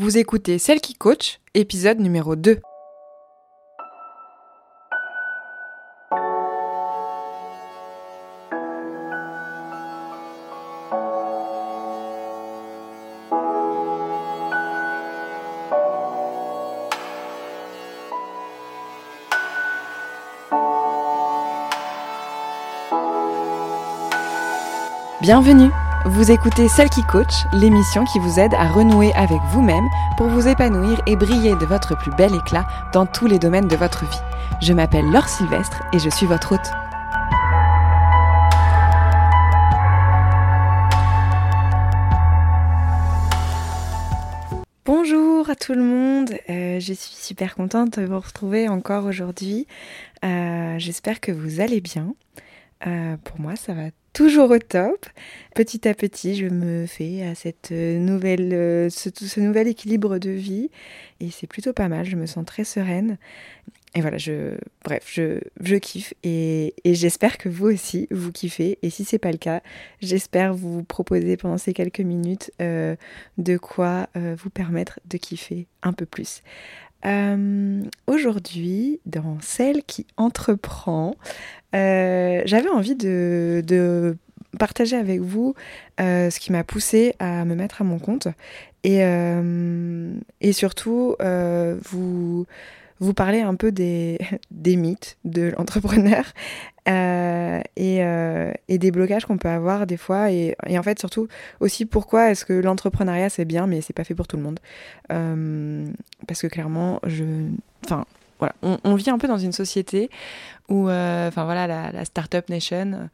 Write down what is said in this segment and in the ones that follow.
Vous écoutez Celle qui coach, épisode numéro 2. Bienvenue Vous écoutez Celle qui coach, l'émission qui vous aide à renouer avec vous-même pour vous épanouir et briller de votre plus bel éclat dans tous les domaines de votre vie. Je m'appelle Laure Sylvestre et je suis votre hôte. Bonjour à tout le monde, euh, je suis super contente de vous retrouver encore aujourd'hui. Euh, j'espère que vous allez bien. Euh, pour moi, ça va toujours au top. Petit à petit, je me fais à nouvelle, euh, ce, nouvel équilibre de vie et c'est plutôt pas mal. Je me sens très sereine. Et voilà, je, bref, je, je kiffe et, j'espère que vous aussi vous kiffez. Et si c'est pas le cas, j'espère vous proposer pendant ces quelques minutes euh, de quoi vous permettre de kiffer un peu plus. Euh, aujourd'hui, dans celle qui entreprend, euh, j'avais envie de, partager avec vous euh, ce qui m'a poussé à me mettre à mon compte. Et, et surtout vous vous parler un peu des, des mythes de l'entrepreneur euh, et, euh, et, des blocages qu'on peut avoir des fois. Et, en fait, surtout aussi, pourquoi est-ce que l'entrepreneuriat c'est bien, mais c'est pas fait pour tout le monde euh, Parce que clairement, je. Enfin, voilà, on, on, vit un peu dans une société où, enfin voilà, la, la Startup Nation.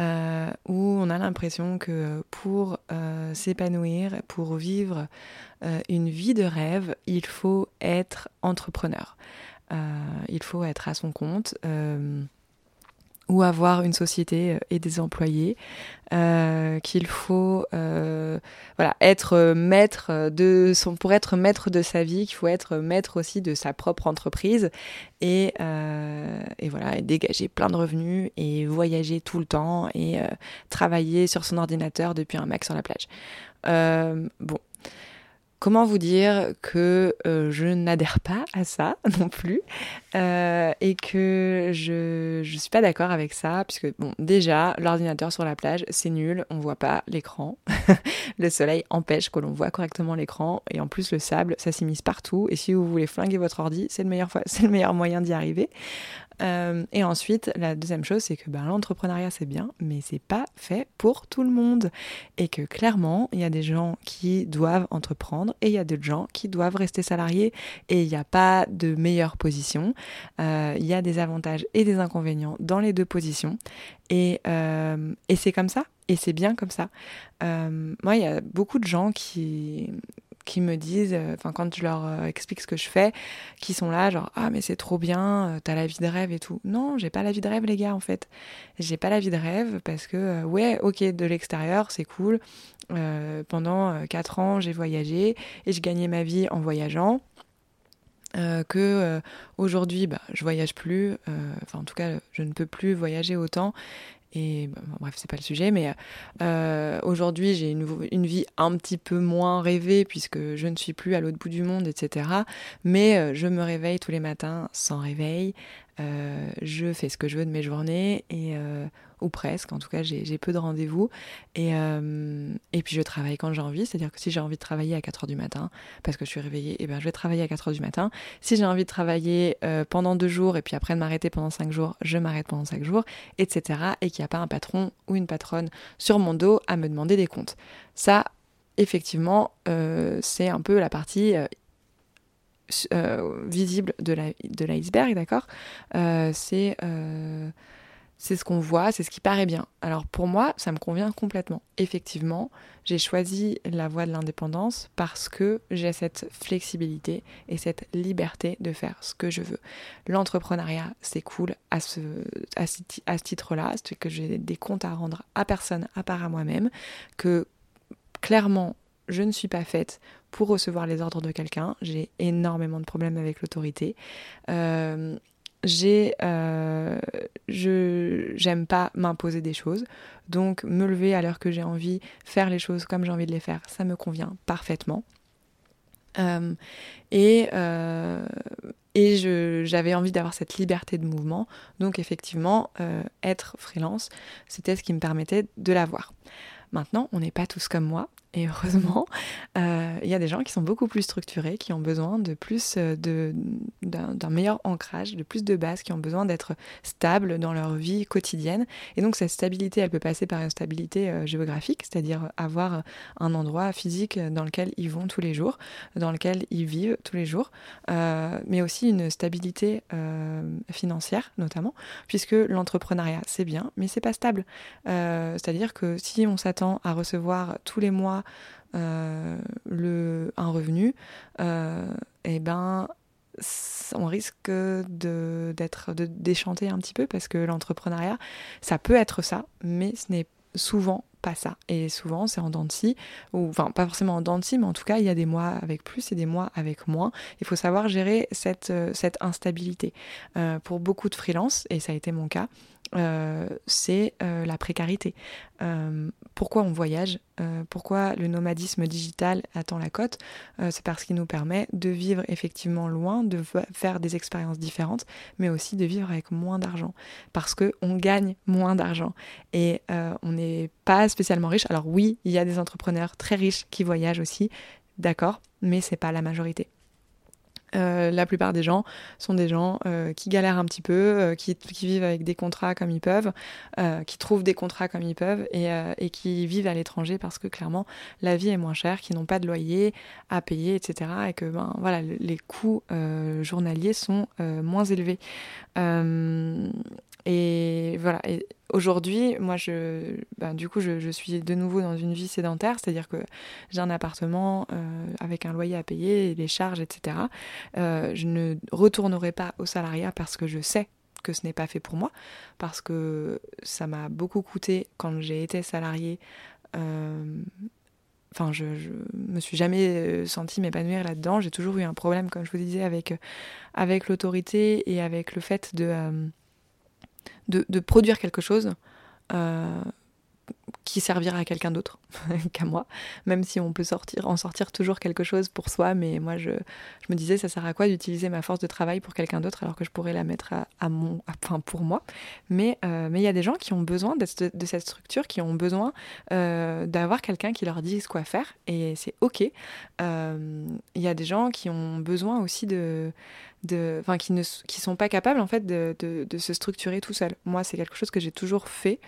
Euh, où on a l'impression que pour euh, s'épanouir, pour vivre euh, une vie de rêve, il faut être entrepreneur. il faut être à son compte ou avoir une société et des employés, qu'il faut voilà être maître de son pour être maître de sa vie, qu'il faut être maître aussi de sa propre entreprise et, et voilà et dégager plein de revenus et voyager tout le temps et travailler sur son ordinateur depuis un Mac sur la plage. bon, comment vous dire que euh, je n'adhère pas à ça non plus euh, et que je ne suis pas d'accord avec ça puisque bon déjà l'ordinateur sur la plage c'est nul on voit pas l'écran. Le soleil empêche que l'on voit correctement l'écran et en plus le sable ça s'immisce partout et si vous voulez flinguer votre ordi c'est le meilleur moyen d'y arriver euh, et ensuite, la deuxième chose, c'est que ben, l'entrepreneuriat, c'est bien, mais c'est pas fait pour tout le monde. Et que clairement, il y a des gens qui doivent entreprendre et il y a d'autres gens qui doivent rester salariés. Et il n'y a pas de meilleure position. Euh, il y a des avantages et des inconvénients dans les deux positions. Et, euh, et c'est comme ça. Et c'est bien comme ça. moi, il y a beaucoup de gens qui, qui me disent, euh, enfin quand je leur euh, explique ce que je fais, qui sont là genre ah mais c'est trop bien, euh, t'as la vie de rêve et tout. Non, j'ai pas la vie de rêve les gars en fait. J'ai pas la vie de rêve parce que ouais ok de l'extérieur c'est cool. pendant quatre ans j'ai voyagé et je gagnais ma vie en voyageant. que aujourd'hui bah, voyage plus, enfin en tout cas je ne peux plus voyager autant et bah, bref, c'est pas le sujet, mais euh, aujourd'hui j'ai une, vie un petit peu moins rêvée puisque je ne suis plus à l'autre bout du monde, etc. Mais euh, je me réveille tous les matins sans réveil. Euh, je fais ce que je veux de mes journées et ou presque. En tout cas, j'ai peu de rendez-vous. Et, euh, et puis, je travaille quand j'ai envie. C'est-à-dire que si j'ai envie de travailler à 4 h du matin, parce que je suis réveillée, et eh ben, je vais travailler à 4 h du matin. Si j'ai envie de travailler euh, pendant deux jours et puis après de m'arrêter pendant 5 jours, je m'arrête pendant 5 jours, etc. Et qu'il n'y a pas un patron ou une patronne sur mon dos à me demander des comptes. Ça, effectivement, euh, c'est un peu la partie visible de l'iceberg, de d'accord C'est c'est ce qu'on voit, c'est ce qui paraît bien. Alors pour moi, ça me convient complètement. Effectivement, j'ai choisi la voie de l'indépendance parce que j'ai cette flexibilité et cette liberté de faire ce que je veux. L'entrepreneuriat, c'est cool à ce, à ce, titre-là, c'est que j'ai des comptes à rendre à personne à part à moi-même, que clairement, je ne suis pas faite pour recevoir les ordres de quelqu'un. J'ai énormément de problèmes avec l'autorité. Euh, euh, j'aime pas m'imposer des choses donc me lever à l'heure que j'ai envie faire les choses comme j'ai envie de les faire ça me convient parfaitement et et j'avais envie d'avoir cette liberté de mouvement. Donc effectivement, être freelance, c'était ce qui me permettait de l'avoir. Maintenant, on n'est pas tous comme moi. Et heureusement, euh, il y a des gens qui sont beaucoup plus structurés, qui ont besoin de plus euh, d'un meilleur ancrage, de plus de base, qui ont besoin d'être stables dans leur vie quotidienne. Et donc cette stabilité, elle peut passer par une stabilité euh, géographique, c'est-à-dire avoir un endroit physique dans lequel ils vont tous les jours, dans lequel ils vivent tous les jours, mais aussi une stabilité financière notamment, puisque l'entrepreneuriat c'est bien, mais c'est pas stable. c'est-à-dire que si on s'attend à recevoir tous les mois euh, le, un revenu, euh, eh ben on risque d'être de, déchanter un petit peu parce que l'entrepreneuriat, ça peut être ça, mais ce n'est souvent pas ça. Et souvent, c'est en dents de ou enfin, pas forcément en dents mais en tout cas, il y a des mois avec plus et des mois avec moins. Il faut savoir gérer cette, euh, cette instabilité. pour beaucoup de freelance, et ça a été mon cas, euh, c'est euh, la précarité. Euh, pourquoi on voyage? Pourquoi le nomadisme digital attend la cote? C'est parce qu'il nous permet de vivre effectivement loin, de faire des expériences différentes, mais aussi de vivre avec moins d'argent. Parce qu'on gagne moins d'argent. Et on n'est pas spécialement riche. Alors oui, il y a des entrepreneurs très riches qui voyagent aussi, d'accord, mais c'est pas la majorité. Euh, la plupart des gens sont des gens euh, qui galèrent un petit peu, euh, qui, vivent avec des contrats comme ils peuvent, qui trouvent des contrats comme ils peuvent et, qui vivent à l'étranger parce que clairement la vie est moins chère, qui n'ont pas de loyer à payer, etc. Et que ben, voilà, les coûts journaliers sont moins élevés. Et voilà. Aujourd'hui, moi, je, ben, du coup, je, suis de nouveau dans une vie sédentaire, c'est-à-dire que j'ai un appartement euh, avec un loyer à payer, les charges, etc. Euh, je ne retournerai pas au salariat parce que je sais que ce n'est pas fait pour moi, parce que ça m'a beaucoup coûté quand j'ai été salarié. Euh, enfin, je, je me suis jamais senti m'épanouir là-dedans. J'ai toujours eu un problème, comme je vous disais, avec, avec l'autorité et avec le fait de de, produire quelque chose euh, qui servira à quelqu'un d'autre qu'à moi, même si on peut sortir, en sortir toujours quelque chose pour soi, mais moi je, me disais ça sert à quoi d'utiliser ma force de travail pour quelqu'un d'autre alors que je pourrais la mettre à, mon, enfin pour moi. Mais euh, mais il y a des gens qui ont besoin de, cette structure, qui ont besoin euh, d'avoir quelqu'un qui leur dise quoi faire et c'est ok. Il y a des gens qui ont besoin aussi de enfin qui ne qui sont pas capables en fait de, de, se structurer tout seul. Moi, c'est quelque chose que j'ai toujours fait.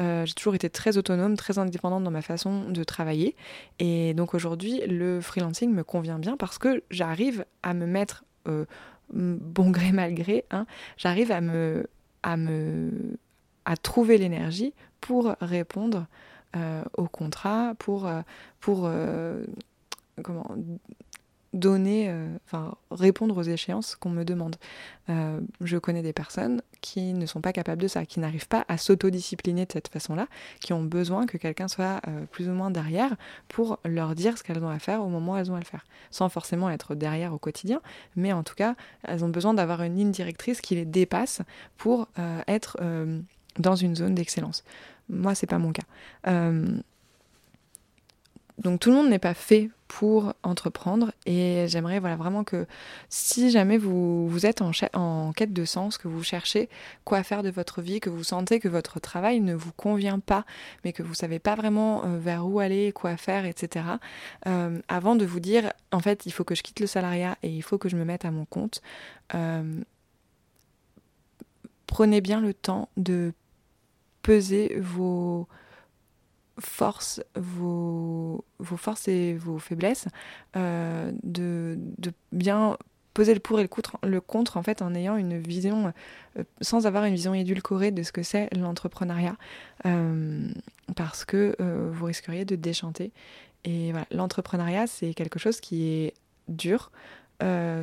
Euh, j'ai toujours été très autonome, très indépendante dans ma façon de travailler. Et donc aujourd'hui, le freelancing me convient bien parce que j'arrive à me mettre euh, bon gré mal gré. Hein, j'arrive à me à me à trouver l'énergie pour répondre euh, au contrat, pour pour comment donner, euh, enfin répondre aux échéances qu'on me demande. Euh, je connais des personnes qui ne sont pas capables de ça, qui n'arrivent pas à s'autodiscipliner de cette façon-là, qui ont besoin que quelqu'un soit euh, plus ou moins derrière pour leur dire ce qu'elles ont à faire au moment où elles ont à le faire, sans forcément être derrière au quotidien, mais en tout cas, elles ont besoin d'avoir une ligne directrice qui les dépasse pour être dans une zone d'excellence. Moi, c'est pas mon cas. Donc tout le monde n'est pas fait pour entreprendre et j'aimerais voilà vraiment que si jamais vous, vous êtes en, quête de sens, que vous cherchez quoi faire de votre vie, que vous sentez que votre travail ne vous convient pas, mais que vous savez pas vraiment euh, vers où aller, quoi faire, etc. Euh, avant de vous dire en fait il faut que je quitte le salariat et il faut que je me mette à mon compte, euh, prenez bien le temps de peser vos force vos, vos forces et vos faiblesses, euh, de, de, bien poser le pour et le contre, le contre en fait en ayant une vision, euh, sans avoir une vision édulcorée de ce que c'est l'entrepreneuriat, euh, parce que vous risqueriez de déchanter. Et voilà, l'entrepreneuriat c'est quelque chose qui est dur,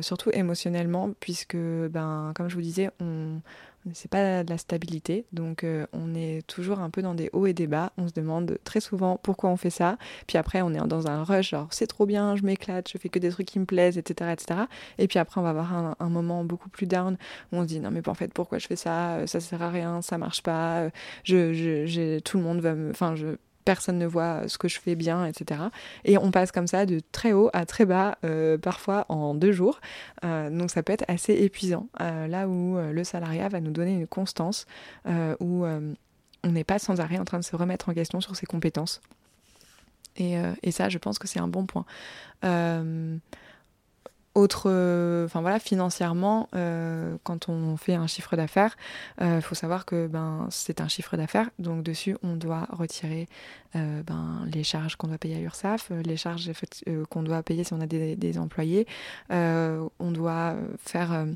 surtout émotionnellement, puisque ben comme je vous disais, on c'est pas de la stabilité, donc euh, on est toujours un peu dans des hauts et des bas. On se demande très souvent pourquoi on fait ça. Puis après, on est dans un rush, genre c'est trop bien, je m'éclate, je fais que des trucs qui me plaisent, etc., etc. Et puis après, on va avoir un, moment beaucoup plus down où on se dit non mais en fait pourquoi je fais ça? Ça sert à rien, ça marche pas. Je, je tout le monde va me, enfin je personne ne voit ce que je fais bien, etc. Et on passe comme ça de très haut à très bas, parfois en deux jours. donc ça peut être assez épuisant, là où le salariat va nous donner une constance, où on n'est pas sans arrêt en train de se remettre en question sur ses compétences. Et, et ça, je pense que c'est un bon point. Autre, euh, enfin voilà, financièrement, euh, quand on fait un chiffre d'affaires, il euh, faut savoir que ben c'est un chiffre d'affaires, donc dessus on doit retirer ben, les charges qu'on doit payer à l'URSSAF, les charges qu'on doit payer si on a des, employés, on doit faire,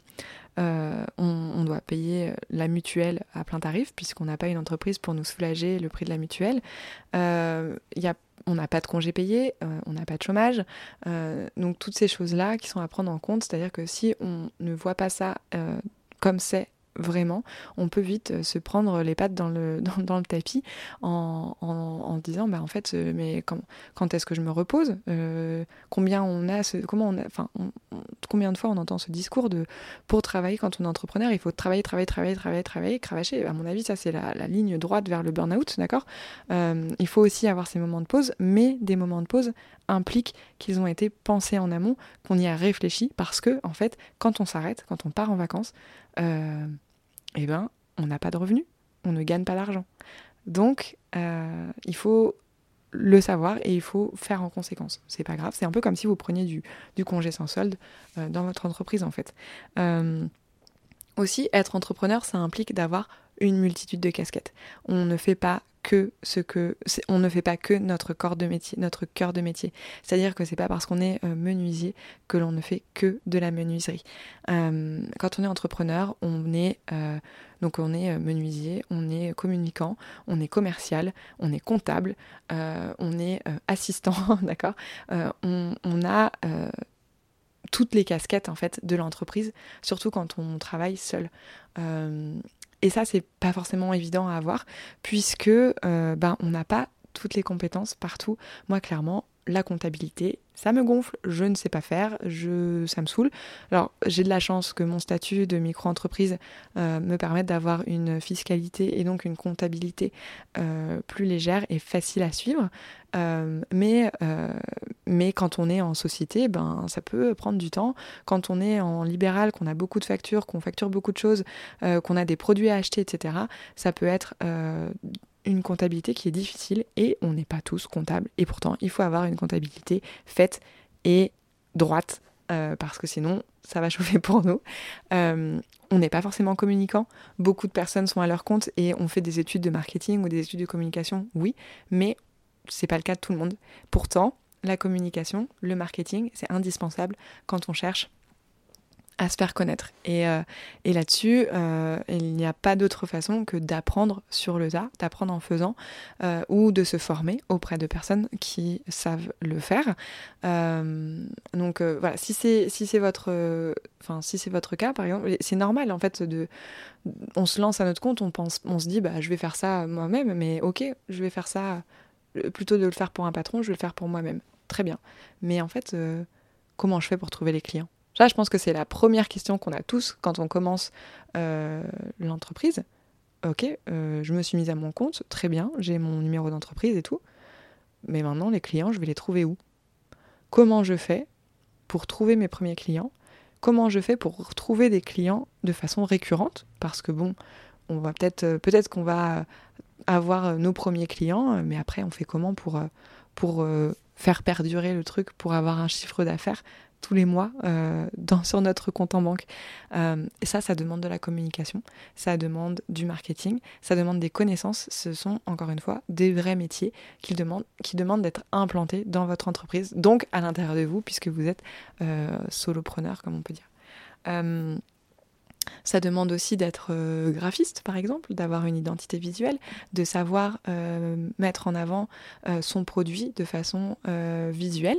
on, doit payer la mutuelle à plein tarif puisqu'on n'a pas une entreprise pour nous soulager le prix de la mutuelle. Il a on n'a pas de congés payés, euh, on n'a pas de chômage. Euh, donc toutes ces choses-là qui sont à prendre en compte, c'est-à-dire que si on ne voit pas ça euh, comme c'est vraiment, on peut vite euh, se prendre les pattes dans le, dans, le tapis en, en, disant bah en fait euh, mais quand, quand est-ce que je me repose euh, combien on a ce, comment on combien de fois on entend ce discours de pour travailler quand on est entrepreneur il faut travailler travailler travailler travailler travailler cravacher. À mon avis ça c'est la, ligne droite vers le burn-out d'accord? Il faut aussi avoir ces moments de pause mais des moments de pause impliquent qu'ils ont été pensés en amont qu'on y a réfléchi parce que en fait quand on s'arrête quand on part en vacances eh ben, on n'a pas de revenus, on ne gagne pas d'argent. Donc, euh, il faut le savoir et il faut faire en conséquence. C'est pas grave, c'est un peu comme si vous preniez du, congé sans solde euh, dans votre entreprise en fait. Euh, aussi, être entrepreneur, ça implique d'avoir une multitude de casquettes. On ne fait pas ce que on ne fait pas que notre corps de métier, notre cœur de métier. C'est-à-dire que c'est pas parce qu'on est euh, menuisier que l'on ne fait que de la menuiserie. Euh, quand on est entrepreneur, on est euh, donc on est menuisier, on est communicant, on est commercial, on est comptable, on est assistant, d'accord. On, a toutes les casquettes en fait de l'entreprise, surtout quand on travaille seul. Et ça, c'est pas forcément évident à avoir, puisque euh, ben, on n'a pas toutes les compétences partout. Moi, clairement, la comptabilité, ça me gonfle, je ne sais pas faire, je, ça me saoule. Alors j'ai de la chance que mon statut de micro-entreprise euh, me permette d'avoir une fiscalité et donc une comptabilité euh, plus légère et facile à suivre. Euh, mais, mais quand on est en société, ben, ça peut prendre du temps. Quand on est en libéral, qu'on a beaucoup de factures, qu'on facture beaucoup de choses, qu'on a des produits à acheter, etc., ça peut être une comptabilité qui est difficile et on n'est pas tous comptables. Et pourtant, il faut avoir une comptabilité faite et droite euh, parce que sinon, ça va chauffer pour nous. Euh, on n'est pas forcément communicant. Beaucoup de personnes sont à leur compte et ont fait des études de marketing ou des études de communication, oui, mais c'est pas le cas de tout le monde. Pourtant, la communication, le marketing, c'est indispensable quand on cherche à se faire connaître. Et, euh, et là-dessus, euh, il n'y a pas d'autre façon que d'apprendre sur le tas, d'apprendre en faisant, euh, ou de se former auprès de personnes qui savent le faire. donc voilà, si c'est si c'est votre, enfin si c'est votre cas, par exemple, c'est normal en fait de, on se lance à notre compte, on pense, on se dit bah je vais faire ça moi-même, mais ok, je vais faire ça plutôt de le faire pour un patron, je vais le faire pour moi-même. Très bien. Mais en fait, comment je fais pour trouver les clients? Ça, je pense que c'est la première question qu'on a tous quand on commence euh, l'entreprise. Ok, euh, je me suis mise à mon compte, très bien, j'ai mon numéro d'entreprise et tout. Mais maintenant, les clients, je vais les trouver où? Comment je fais pour trouver mes premiers clients? Comment je fais pour trouver des clients de façon récurrente? Parce que bon, on va peut-être, euh, qu'on va avoir nos premiers clients, mais après, on fait comment pour faire perdurer le truc, pour avoir un chiffre d'affaires? Tous les mois euh, dans, sur notre compte en banque. Euh, et ça, ça demande de la communication, ça demande du marketing, ça demande des connaissances. Ce sont, encore une fois, des vrais métiers qui demandent, qui demandent d'être implantés dans votre entreprise, donc à l'intérieur de vous, puisque vous êtes euh, solopreneur, comme on peut dire. Ça demande aussi d'être euh, graphiste, par exemple, d'avoir une identité visuelle, de savoir euh, mettre en avant euh, son produit de façon visuelle.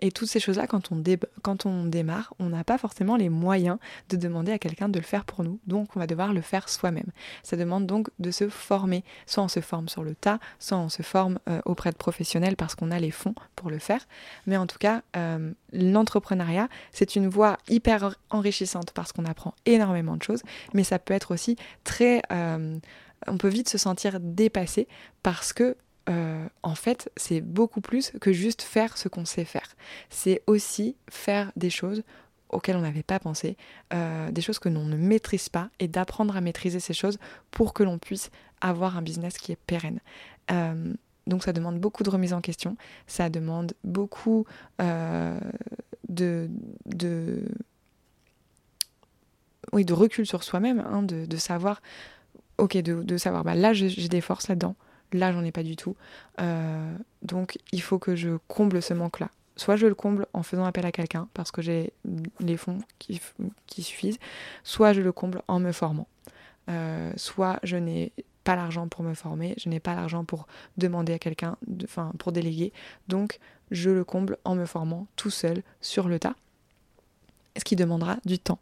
et toutes ces choses-là, quand, on quand on démarre, on n'a pas forcément les moyens de demander à quelqu'un de le faire pour nous. Donc, on va devoir le faire soi-même. Ça demande donc de se former. Soit on se forme sur le tas, soit on se forme auprès de professionnels parce qu'on a les fonds pour le faire. Mais en tout cas, l'entrepreneuriat, c'est une voie hyper enrichissante parce qu'on apprend énormément de choses, mais ça peut être aussi très... Euh, on peut vite se sentir dépassé parce que en fait, c'est beaucoup plus que juste faire ce qu'on sait faire. C'est aussi faire des choses auxquelles on n'avait pas pensé, des choses que l'on ne maîtrise pas, et d'apprendre à maîtriser ces choses pour que l'on puisse avoir un business qui est pérenne. Donc ça demande beaucoup de remise en question, ça demande beaucoup de, de, oui, de recul sur soi-même, hein, de, savoir, ok, de, savoir, bah, là j'ai des forces là-dedans, là j'en ai pas du tout, euh, donc il faut que je comble ce manque-là. Soit je le comble en faisant appel à quelqu'un parce que j'ai les fonds qui, qui, suffisent, soit je le comble en me formant. Euh, soit je n'ai l'argent pour me former, je n'ai pas l'argent pour demander à quelqu'un, enfin pour déléguer, donc je le comble en me formant tout seul sur le tas ce qui demandera du temps.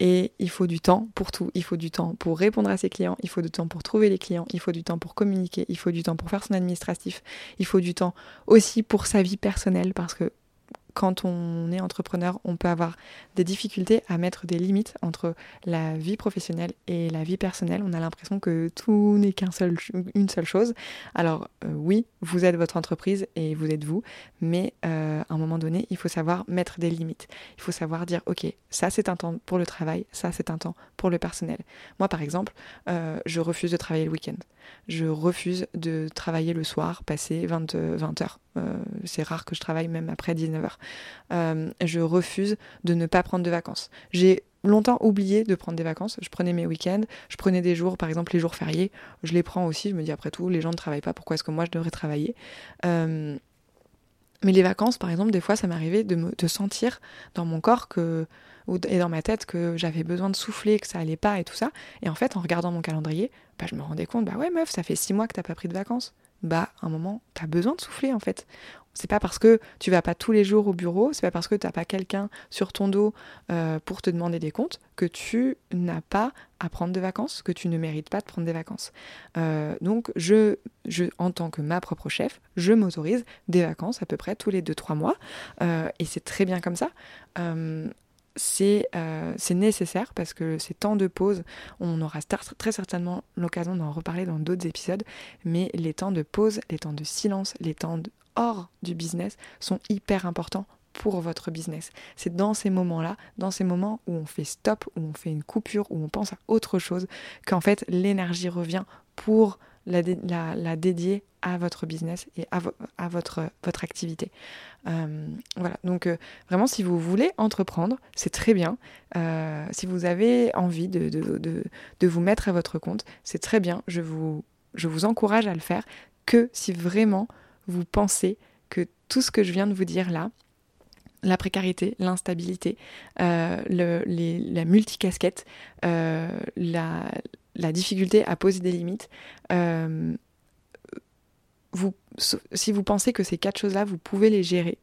Et il faut du temps pour tout. Il faut du temps pour répondre à ses clients, il faut du temps pour trouver les clients, il faut du temps pour communiquer, il faut du temps pour faire son administratif, il faut du temps aussi pour sa vie personnelle parce que quand on est entrepreneur, on peut avoir des difficultés à mettre des limites entre la vie professionnelle et la vie personnelle. On a l'impression que tout n'est qu'une seul, seule chose. Alors euh, oui, vous êtes votre entreprise et vous êtes vous, mais euh, à un moment donné, il faut savoir mettre des limites. Il faut savoir dire, ok, ça c'est un temps pour le travail, ça c'est un temps pour le personnel. Moi par exemple, euh, je refuse de travailler le week-end. Je refuse de travailler le soir, passer 20, 20 heures. c'est rare que je travaille même après 19 heures. Euh, je refuse de ne pas prendre de vacances. J'ai longtemps oublié de prendre des vacances. Je prenais mes week-ends, je prenais des jours, par exemple les jours fériés, je les prends aussi. Je me dis après tout, les gens ne travaillent pas, pourquoi est-ce que moi je devrais travailler? Euh, Mais les vacances, par exemple, des fois ça m'arrivait de, sentir dans mon corps que et dans ma tête que j'avais besoin de souffler, que ça allait pas et tout ça. Et en fait, en regardant mon calendrier, bah, je me rendais compte, bah ouais meuf, ça fait six mois que t'as pas pris de vacances. Bah, à un moment, t'as besoin de souffler en fait. C'est pas parce que tu vas pas tous les jours au bureau, c'est pas parce que tu n'as pas quelqu'un sur ton dos euh, pour te demander des comptes que tu n'as pas à prendre de vacances, que tu ne mérites pas de prendre des vacances. Euh, donc je, je, en tant que ma propre chef, je m'autorise des vacances à peu près tous les 2-3 mois. Euh, et c'est très bien comme ça. C'est nécessaire parce que ces temps de pause, on aura très certainement l'occasion d'en reparler dans d'autres épisodes, mais les temps de pause, les temps de silence, les temps hors du business sont hyper importants pour votre business. C'est dans ces moments-là, dans ces moments où on fait stop, où on fait une coupure, où on pense à autre chose, qu'en fait l'énergie revient pour la, dédier à votre business et à, votre, votre activité. Euh, voilà, donc euh, vraiment si vous voulez entreprendre, c'est très bien. Euh, si vous avez envie de, de, vous mettre à votre compte, c'est très bien. Je vous, je vous encourage à le faire que si vraiment vous pensez que tout ce que je viens de vous dire là, la précarité, l'instabilité, la multicasquette, la, la, difficulté à poser des limites, si vous pensez que ces quatre choses-là, vous pouvez les gérer,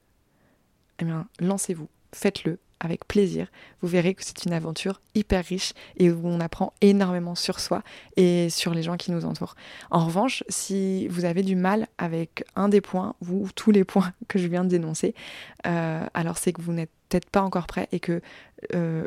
eh bien, lancez-vous, faites-le, avec plaisir. Vous verrez que c'est une aventure hyper riche et où on apprend énormément sur soi et sur les gens qui nous entourent. En revanche, si vous avez du mal avec un des points ou tous les points que je viens de dénoncer, euh, alors c'est que vous n'êtes peut-être pas encore prêt et que euh,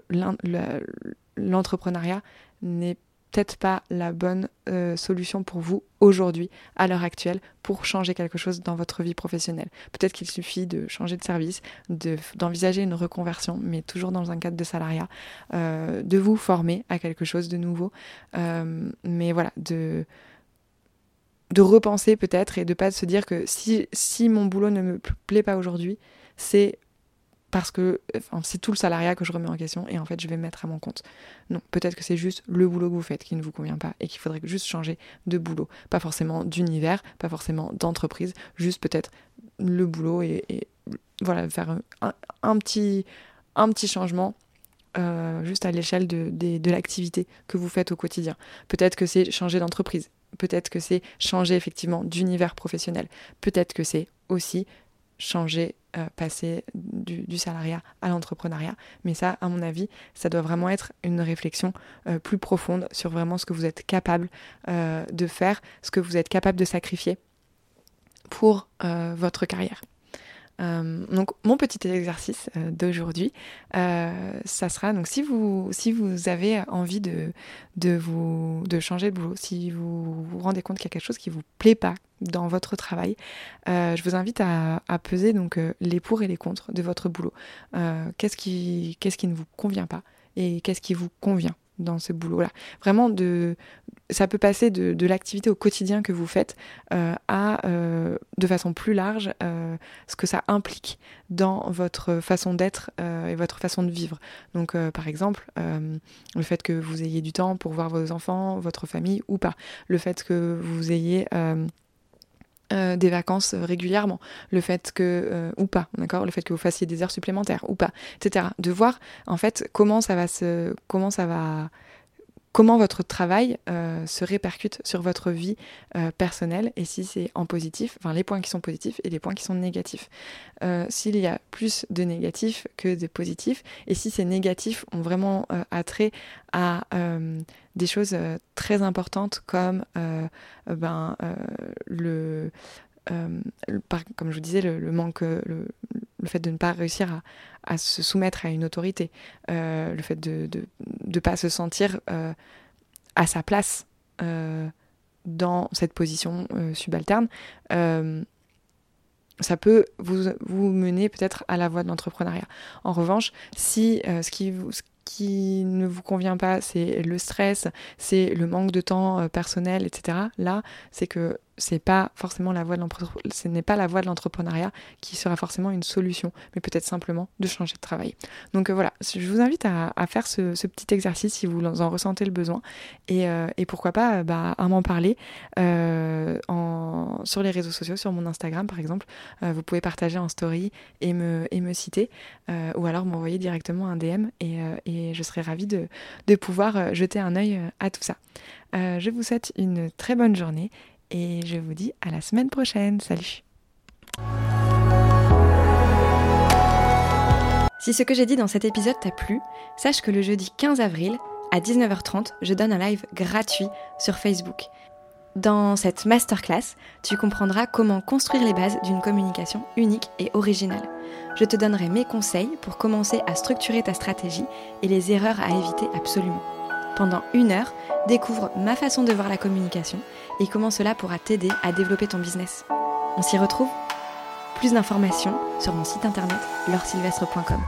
l'entrepreneuriat n'est peut-être pas la bonne euh, solution pour vous aujourd'hui, à l'heure actuelle, pour changer quelque chose dans votre vie professionnelle. Peut-être qu'il suffit de changer de service, d'envisager une reconversion, mais toujours dans un cadre de salariat, euh, de vous former à quelque chose de nouveau, euh, mais voilà, de de repenser peut-être et de pas se dire que si, si mon boulot ne me plaît pas aujourd'hui, c'est parce que c'est tout le salariat que je remets en question et en fait je vais me mettre à mon compte. Non, peut-être que c'est juste le boulot que vous faites qui ne vous convient pas et qu'il faudrait juste changer de boulot. Pas forcément d'univers, pas forcément d'entreprise, juste peut-être le boulot et, voilà, faire un, petit, changement euh, juste à l'échelle de l'activité que vous faites au quotidien. Peut-être que c'est changer d'entreprise, peut-être que c'est changer effectivement d'univers professionnel, peut-être que c'est aussi changer, euh, passer du, salariat à l'entrepreneuriat. Mais ça, à mon avis, ça doit vraiment être une réflexion euh, plus profonde sur vraiment ce que vous êtes capable euh, de faire, ce que vous êtes capable de sacrifier pour votre carrière. Euh, donc mon petit exercice euh, d'aujourd'hui, euh, ça sera donc si vous si vous avez envie de vous de changer de boulot, si vous vous rendez compte qu'il y a quelque chose qui vous plaît pas dans votre travail, je vous invite à, à peser donc les pour et les contre de votre boulot. qu'est-ce qui ne vous convient pas et qu'est-ce qui vous convient? Dans ce boulot-là. Vraiment, de, ça peut passer de, l'activité au quotidien que vous faites euh, à, euh, de façon plus large, euh, ce que ça implique dans votre façon d'être et votre façon de vivre. Donc, par exemple, le fait que vous ayez du temps pour voir vos enfants, votre famille ou pas. Le fait que vous ayez euh, des vacances régulièrement, le fait que euh, ou pas, d'accord, le fait que vous fassiez des heures supplémentaires ou pas, etc. De voir en fait comment ça va se, comment ça va comment votre travail euh, se répercute sur votre vie euh, personnelle et si c'est en positif, enfin les points qui sont positifs et les points qui sont négatifs. Euh, s'il y a plus de négatifs que de positifs et si ces négatifs ont vraiment attrait à des choses très importantes comme ben, le comme je vous disais, le, manque, le, fait de ne pas réussir à, se soumettre à une autorité, euh, le fait de ne pas se sentir euh, à sa place dans cette position subalterne, ça peut vous, vous mener peut-être à la voie de l'entrepreneuriat. En revanche, si ce qui vous, qui ne vous convient pas, c'est le stress, c'est le manque de temps personnel, etc. Là, c'est que c'est pas forcément la voie de ce n'est pas la voie de l'entrepreneuriat qui sera forcément une solution, mais peut-être simplement de changer de travail. Donc euh, voilà, je vous invite à, faire ce, petit exercice si vous en ressentez le besoin et, euh, pourquoi pas euh, bah, à m'en parler sur les réseaux sociaux, sur mon Instagram par exemple. vous pouvez partager en story et me, citer ou alors m'envoyer directement un DM et, et je serai ravie de, de pouvoir jeter un œil à tout ça. je vous souhaite une très bonne journée et je vous dis à la semaine prochaine. Salut Si ce que j'ai dit dans cet épisode t'a plu, sache que le jeudi 15 avril, à 19h30, je donne un live gratuit sur Facebook. Dans cette masterclass, tu comprendras comment construire les bases d'une communication unique et originale. Je te donnerai mes conseils pour commencer à structurer ta stratégie et les erreurs à éviter absolument. Pendant une heure, découvre ma façon de voir la communication et comment cela pourra t'aider à développer ton business. On s'y retrouve? Plus d'informations sur mon site internet leursylvestre.com.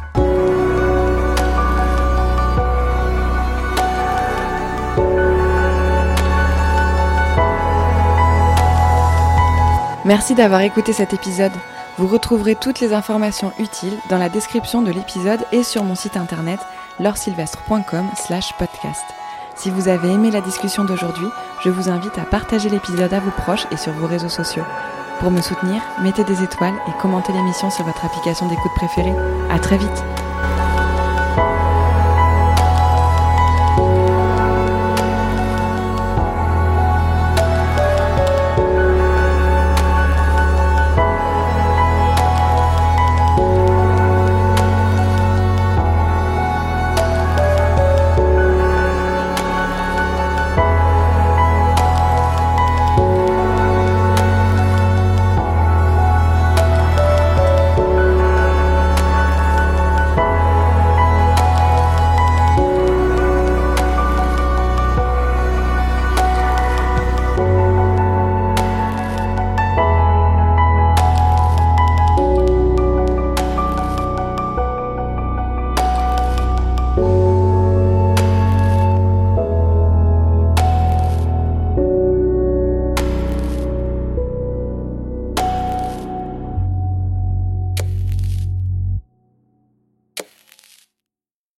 Merci d'avoir écouté cet épisode. Vous retrouverez toutes les informations utiles dans la description de l'épisode et sur mon site internet leursylvestre.com slash podcast. Si vous avez aimé la discussion d'aujourd'hui, je vous invite à partager l'épisode à vos proches et sur vos réseaux sociaux. Pour me soutenir, mettez des étoiles et commentez l'émission sur votre application d'écoute préférée. À très vite!